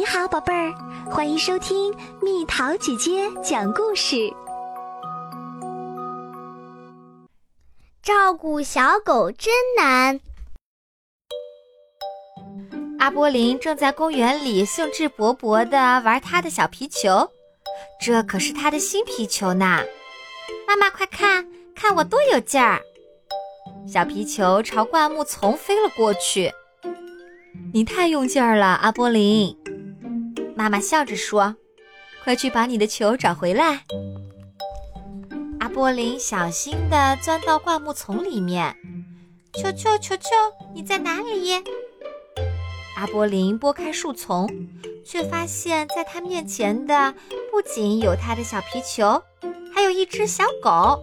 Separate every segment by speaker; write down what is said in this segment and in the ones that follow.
Speaker 1: 你好，宝贝儿，欢迎收听蜜桃姐姐讲故事。
Speaker 2: 照顾小狗真难。
Speaker 3: 阿波林正在公园里兴致勃勃地玩他的小皮球，这可是他的新皮球呢！妈妈，快看看我多有劲儿！小皮球朝灌木丛飞了过去。你太用劲儿了，阿波林。妈妈笑着说：“快去把你的球找回来。”阿波林小心地钻到灌木丛里面，“球球球球，你在哪里？”阿波林拨开树丛，却发现在他面前的不仅有他的小皮球，还有一只小狗。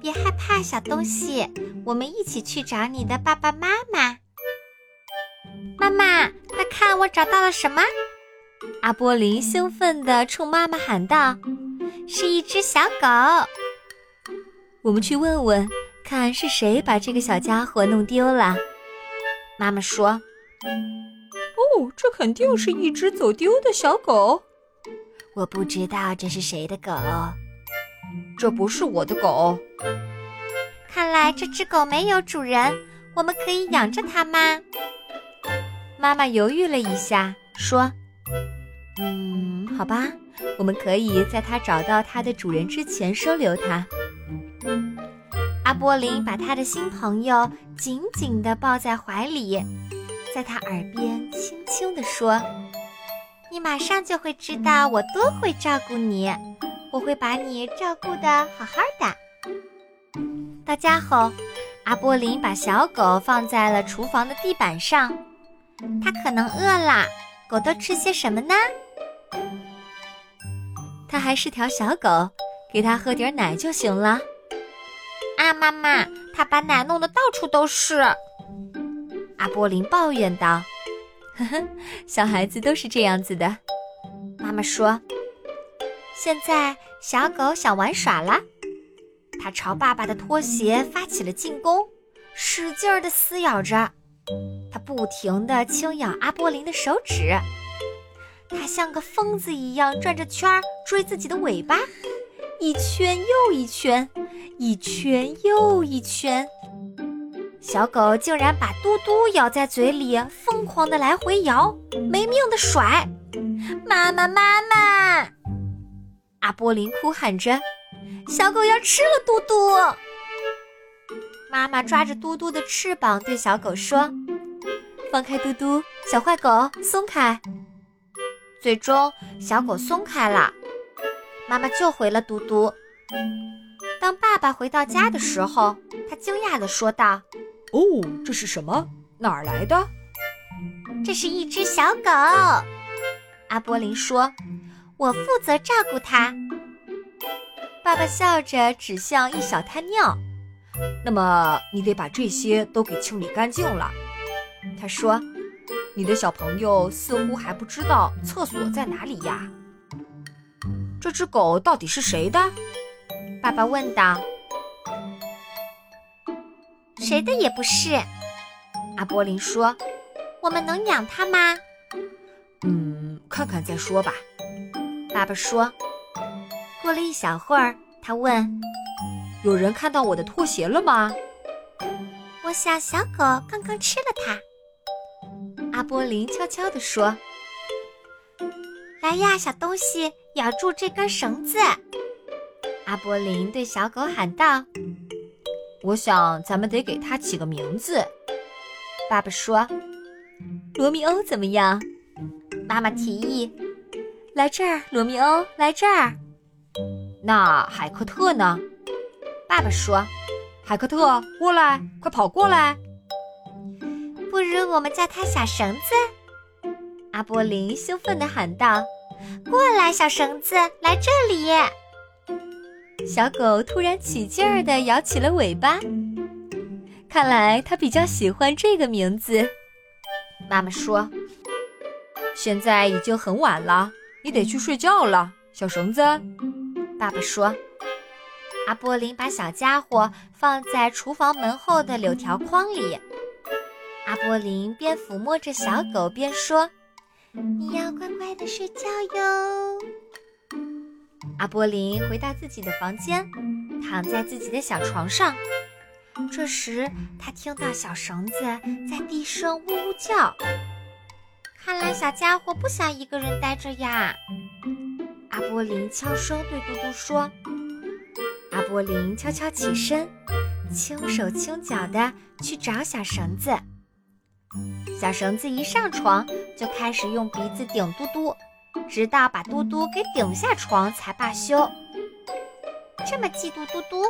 Speaker 3: 别害怕，小东西，我们一起去找你的爸爸妈妈。妈妈，快看，我找到了什么？阿波林兴奋地冲妈妈喊道：“是一只小狗！”我们去问问，看是谁把这个小家伙弄丢了。妈妈说：“
Speaker 4: 哦，这肯定是一只走丢的小狗。
Speaker 3: 我不知道这是谁的狗。
Speaker 4: 这不是我的狗。
Speaker 2: 看来这只狗没有主人，我们可以养着它吗？”
Speaker 3: 妈妈犹豫了一下，说：“嗯，好吧，我们可以在它找到它的主人之前收留它。”阿波林把他的新朋友紧紧地抱在怀里，在他耳边轻轻地说：“
Speaker 2: 你马上就会知道我多会照顾你，我会把你照顾得好好的。”
Speaker 3: 到家后，阿波林把小狗放在了厨房的地板上。它可能饿了，狗都吃些什么呢？它还是条小狗，给它喝点奶就行了。
Speaker 2: 啊，妈妈，它把奶弄得到处都是。
Speaker 3: 阿波林抱怨道：“呵呵，小孩子都是这样子的。”妈妈说：“现在小狗想玩耍了，它朝爸爸的拖鞋发起了进攻，使劲儿地撕咬着。”它不停地轻咬阿波林的手指，它像个疯子一样转着圈儿追自己的尾巴，一圈又一圈，一圈又一圈。小狗竟然把嘟嘟咬在嘴里，疯狂地来回摇，没命地甩。
Speaker 2: 妈妈，妈妈！
Speaker 3: 阿波林哭喊着：“小狗要吃了嘟嘟！”妈妈抓着嘟嘟的翅膀，对小狗说。放开嘟嘟，小坏狗，松开！最终，小狗松开了，妈妈救回了嘟嘟。当爸爸回到家的时候，他惊讶地说道：“
Speaker 4: 哦，这是什么？哪儿来的？”“
Speaker 2: 这是一只小狗。”阿波林说，“我负责照顾它。”
Speaker 3: 爸爸笑着指向一小滩尿，“
Speaker 4: 那么你得把这些都给清理干净了。”
Speaker 3: 他说：“
Speaker 4: 你的小朋友似乎还不知道厕所在哪里呀？这只狗到底是谁的？”
Speaker 3: 爸爸问道。
Speaker 2: “谁的也不是。”
Speaker 3: 阿波林说。
Speaker 2: “我们能养它吗？”“
Speaker 4: 嗯，看看再说吧。”
Speaker 3: 爸爸说。过了一小会儿，他问：“
Speaker 4: 有人看到我的拖鞋了吗？”“
Speaker 2: 我想小狗刚刚吃了它。”
Speaker 3: 阿波林悄悄地说：“
Speaker 2: 来呀，小东西，咬住这根绳子。”
Speaker 3: 阿波林对小狗喊道：“
Speaker 4: 我想咱们得给它起个名字。”
Speaker 3: 爸爸说：“罗密欧怎么样？”
Speaker 2: 妈妈提议：“
Speaker 3: 来这儿，罗密欧，来这儿。”
Speaker 4: 那海克特呢？
Speaker 3: 爸爸说：“
Speaker 4: 海克特，过来，快跑过来。”
Speaker 2: 不如我们叫它小绳子，
Speaker 3: 阿波林兴奋地喊道：“
Speaker 2: 过来，小绳子，来这里！”
Speaker 3: 小狗突然起劲儿地摇起了尾巴，看来它比较喜欢这个名字。
Speaker 4: 妈妈说：“现在已经很晚了，你得去睡觉了，小绳子。”
Speaker 3: 爸爸说。阿波林把小家伙放在厨房门后的柳条筐里。阿波林边抚摸着小狗边说：“
Speaker 2: 你要乖乖的睡觉哟。
Speaker 3: 阿波林回到自己的房间，躺在自己的小床上。这时，他听到小绳子在地上呜呜叫。
Speaker 2: 看来小家伙不想一个人待着呀。
Speaker 3: 阿波林悄声对嘟嘟说。阿波林悄悄起身，轻手轻脚地去找小绳子。小绳子一上床，就开始用鼻子顶嘟嘟。直到把嘟嘟给顶下床才罢休。
Speaker 2: 这么嫉妒嘟嘟，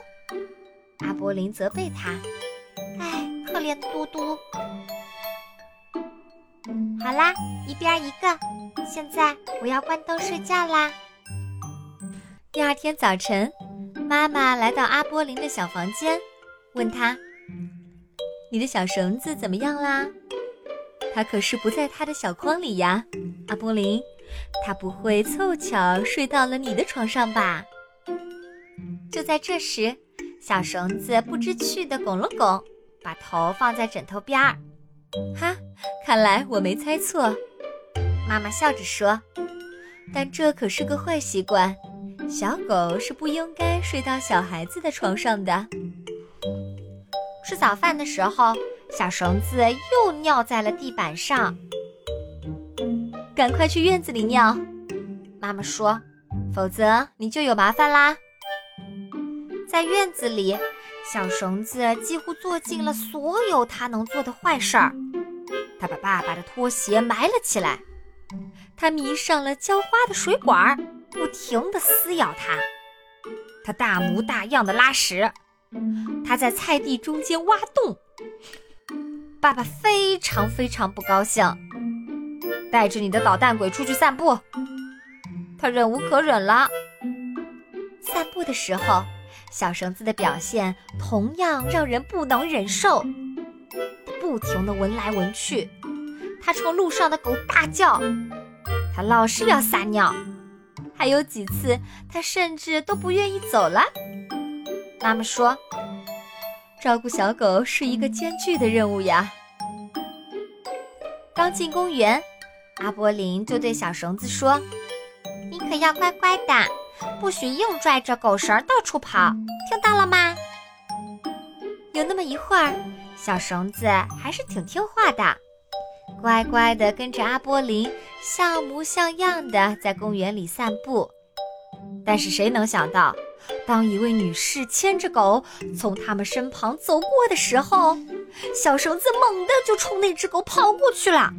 Speaker 3: 阿波林责备他：“
Speaker 2: 哎，可怜的嘟嘟。”好啦，一边一个。现在我要关灯睡觉啦。
Speaker 3: 第二天早晨，妈妈来到阿波林的小房间，问他：“你的小绳子怎么样啦？它可是不在它的小筐里呀，阿波林。”它不会凑巧睡到了你的床上吧？
Speaker 2: 就在这时，小绳子不知趣地拱了拱，把头放在枕头边儿。
Speaker 3: 哈，看来我没猜错。妈妈笑着说：“但这可是个坏习惯，小狗是不应该睡到小孩子的床上的。”
Speaker 2: 吃早饭的时候，小绳子又尿在了地板上。
Speaker 3: 赶快去院子里尿，妈妈说，否则你就有麻烦啦。
Speaker 2: 在院子里，小绳子几乎做尽了所有他能做的坏事儿。他把爸爸的拖鞋埋了起来，他迷上了浇花的水管，不停地撕咬它。他大模大样的拉屎，他在菜地中间挖洞。爸爸非常非常不高兴。带着你的捣蛋鬼出去散步，他忍无可忍了。
Speaker 3: 散步的时候，小绳子的表现同样让人不能忍受。
Speaker 2: 他不停地闻来闻去，他冲路上的狗大叫，他老是要撒尿，还有几次他甚至都不愿意走了。妈妈说：“
Speaker 3: 照顾小狗是一个艰巨的任务呀。”
Speaker 2: 刚进公园。阿波林就对小绳子说：“你可要乖乖的，不许硬拽着狗绳到处跑，听到了吗？”
Speaker 3: 有那么一会儿，小绳子还是挺听话的，乖乖的跟着阿波林，像模像样的在公园里散步。
Speaker 2: 但是谁能想到，当一位女士牵着狗从他们身旁走过的时候，小绳子猛地就冲那只狗跑过去了。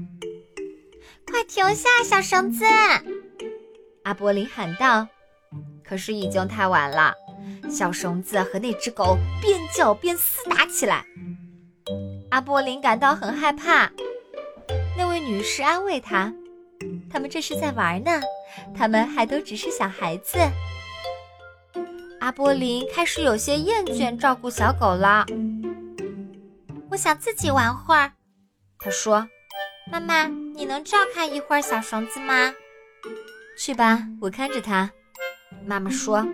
Speaker 2: 快停下，小绳子！
Speaker 3: 阿波林喊道。可是已经太晚了，小绳子和那只狗边叫边厮打起来。阿波林感到很害怕。那位女士安慰他：“他们这是在玩呢，他们还都只是小孩子。”
Speaker 2: 阿波林开始有些厌倦照顾小狗了。我想自己玩会儿，他说。妈妈，你能照看一会儿小绳子吗？
Speaker 3: 去吧，我看着它。
Speaker 2: 妈妈说。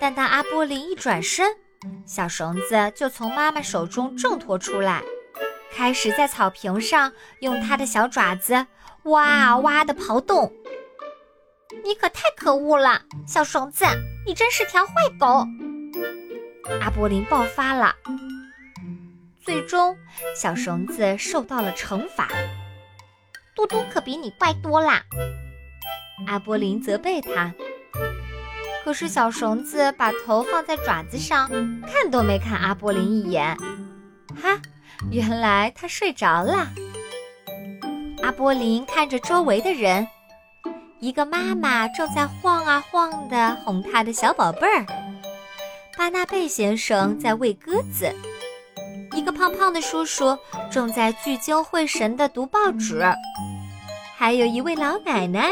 Speaker 3: 但当阿波林一转身，小绳子就从妈妈手中挣脱出来，开始在草坪上用它的小爪子哇哇的刨洞。
Speaker 2: 你可太可恶了，小绳子，你真是条坏狗！阿波林爆发了。最终，小绳子受到了惩罚。嘟嘟可比你乖多啦。
Speaker 3: 阿波林责备他。
Speaker 2: 可是小绳子把头放在爪子上，看都没看阿波林一眼。
Speaker 3: 哈，原来他睡着了。
Speaker 2: 阿波林看着周围的人，一个妈妈正在晃啊晃的哄他的小宝贝儿。
Speaker 3: 巴纳贝先生在喂鸽子。
Speaker 2: 一个胖胖的叔叔正在聚精会神地读报纸，
Speaker 3: 还有一位老奶奶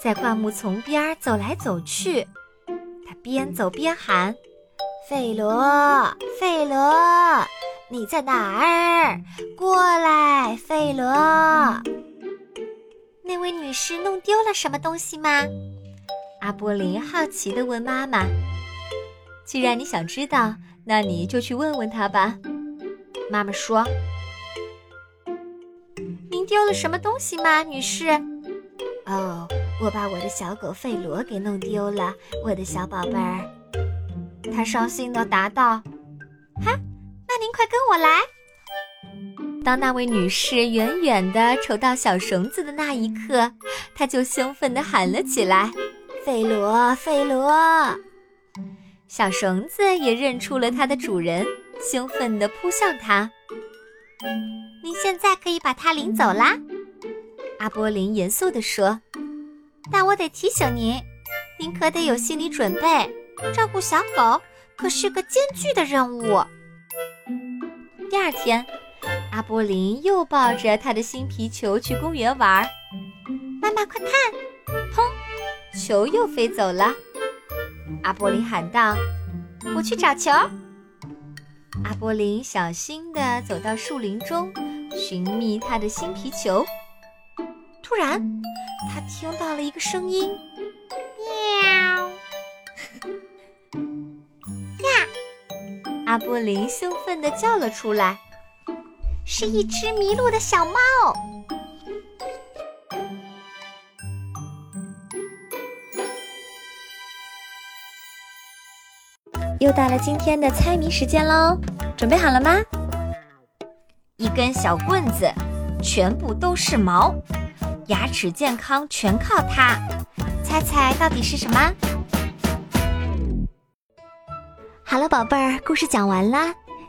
Speaker 3: 在灌木丛边走来走去。她边走边喊：“
Speaker 2: 费罗，费罗，你在哪儿？过来，费罗！”那位女士弄丢了什么东西吗？
Speaker 3: 阿波林好奇地问妈妈。既然你想知道，那你就去问问她吧。
Speaker 2: 妈妈说：“
Speaker 3: 您丢了什么东西吗，女士？
Speaker 2: 哦，我把我的小狗费罗给弄丢了，我的小宝贝儿。
Speaker 3: 他伤心地答道：“哈，那您快跟我来。”当那位女士远远地瞅到小绳子的那一刻，她就兴奋地喊了起来：“
Speaker 2: 费罗，费罗！”
Speaker 3: 小绳子也认出了它的主人，兴奋地扑向它。
Speaker 1: 您现在可以把它领走啦，
Speaker 3: 阿波林严肃地说。
Speaker 1: 但我得提醒您，您可得有心理准备，照顾小狗可是个艰巨的任务。
Speaker 3: 第二天。阿波林又抱着他的新皮球去公园玩，
Speaker 1: 妈妈快看，
Speaker 3: 砰，球又飞走了。阿波林喊道：“
Speaker 1: 我去找球。”
Speaker 3: 阿波林小心地走到树林中，寻觅他的新皮球。突然，他听到了一个声音：“
Speaker 1: 喵！”
Speaker 3: 呀！阿波林兴奋地叫了出来。
Speaker 1: 是一只迷路的小猫。
Speaker 3: 又到了今天的猜谜时间喽，准备好了吗？
Speaker 2: 一根小棍子，全部都是毛，牙齿健康全靠它。猜猜到底是什么？
Speaker 1: 好了，宝贝儿，故事讲完啦。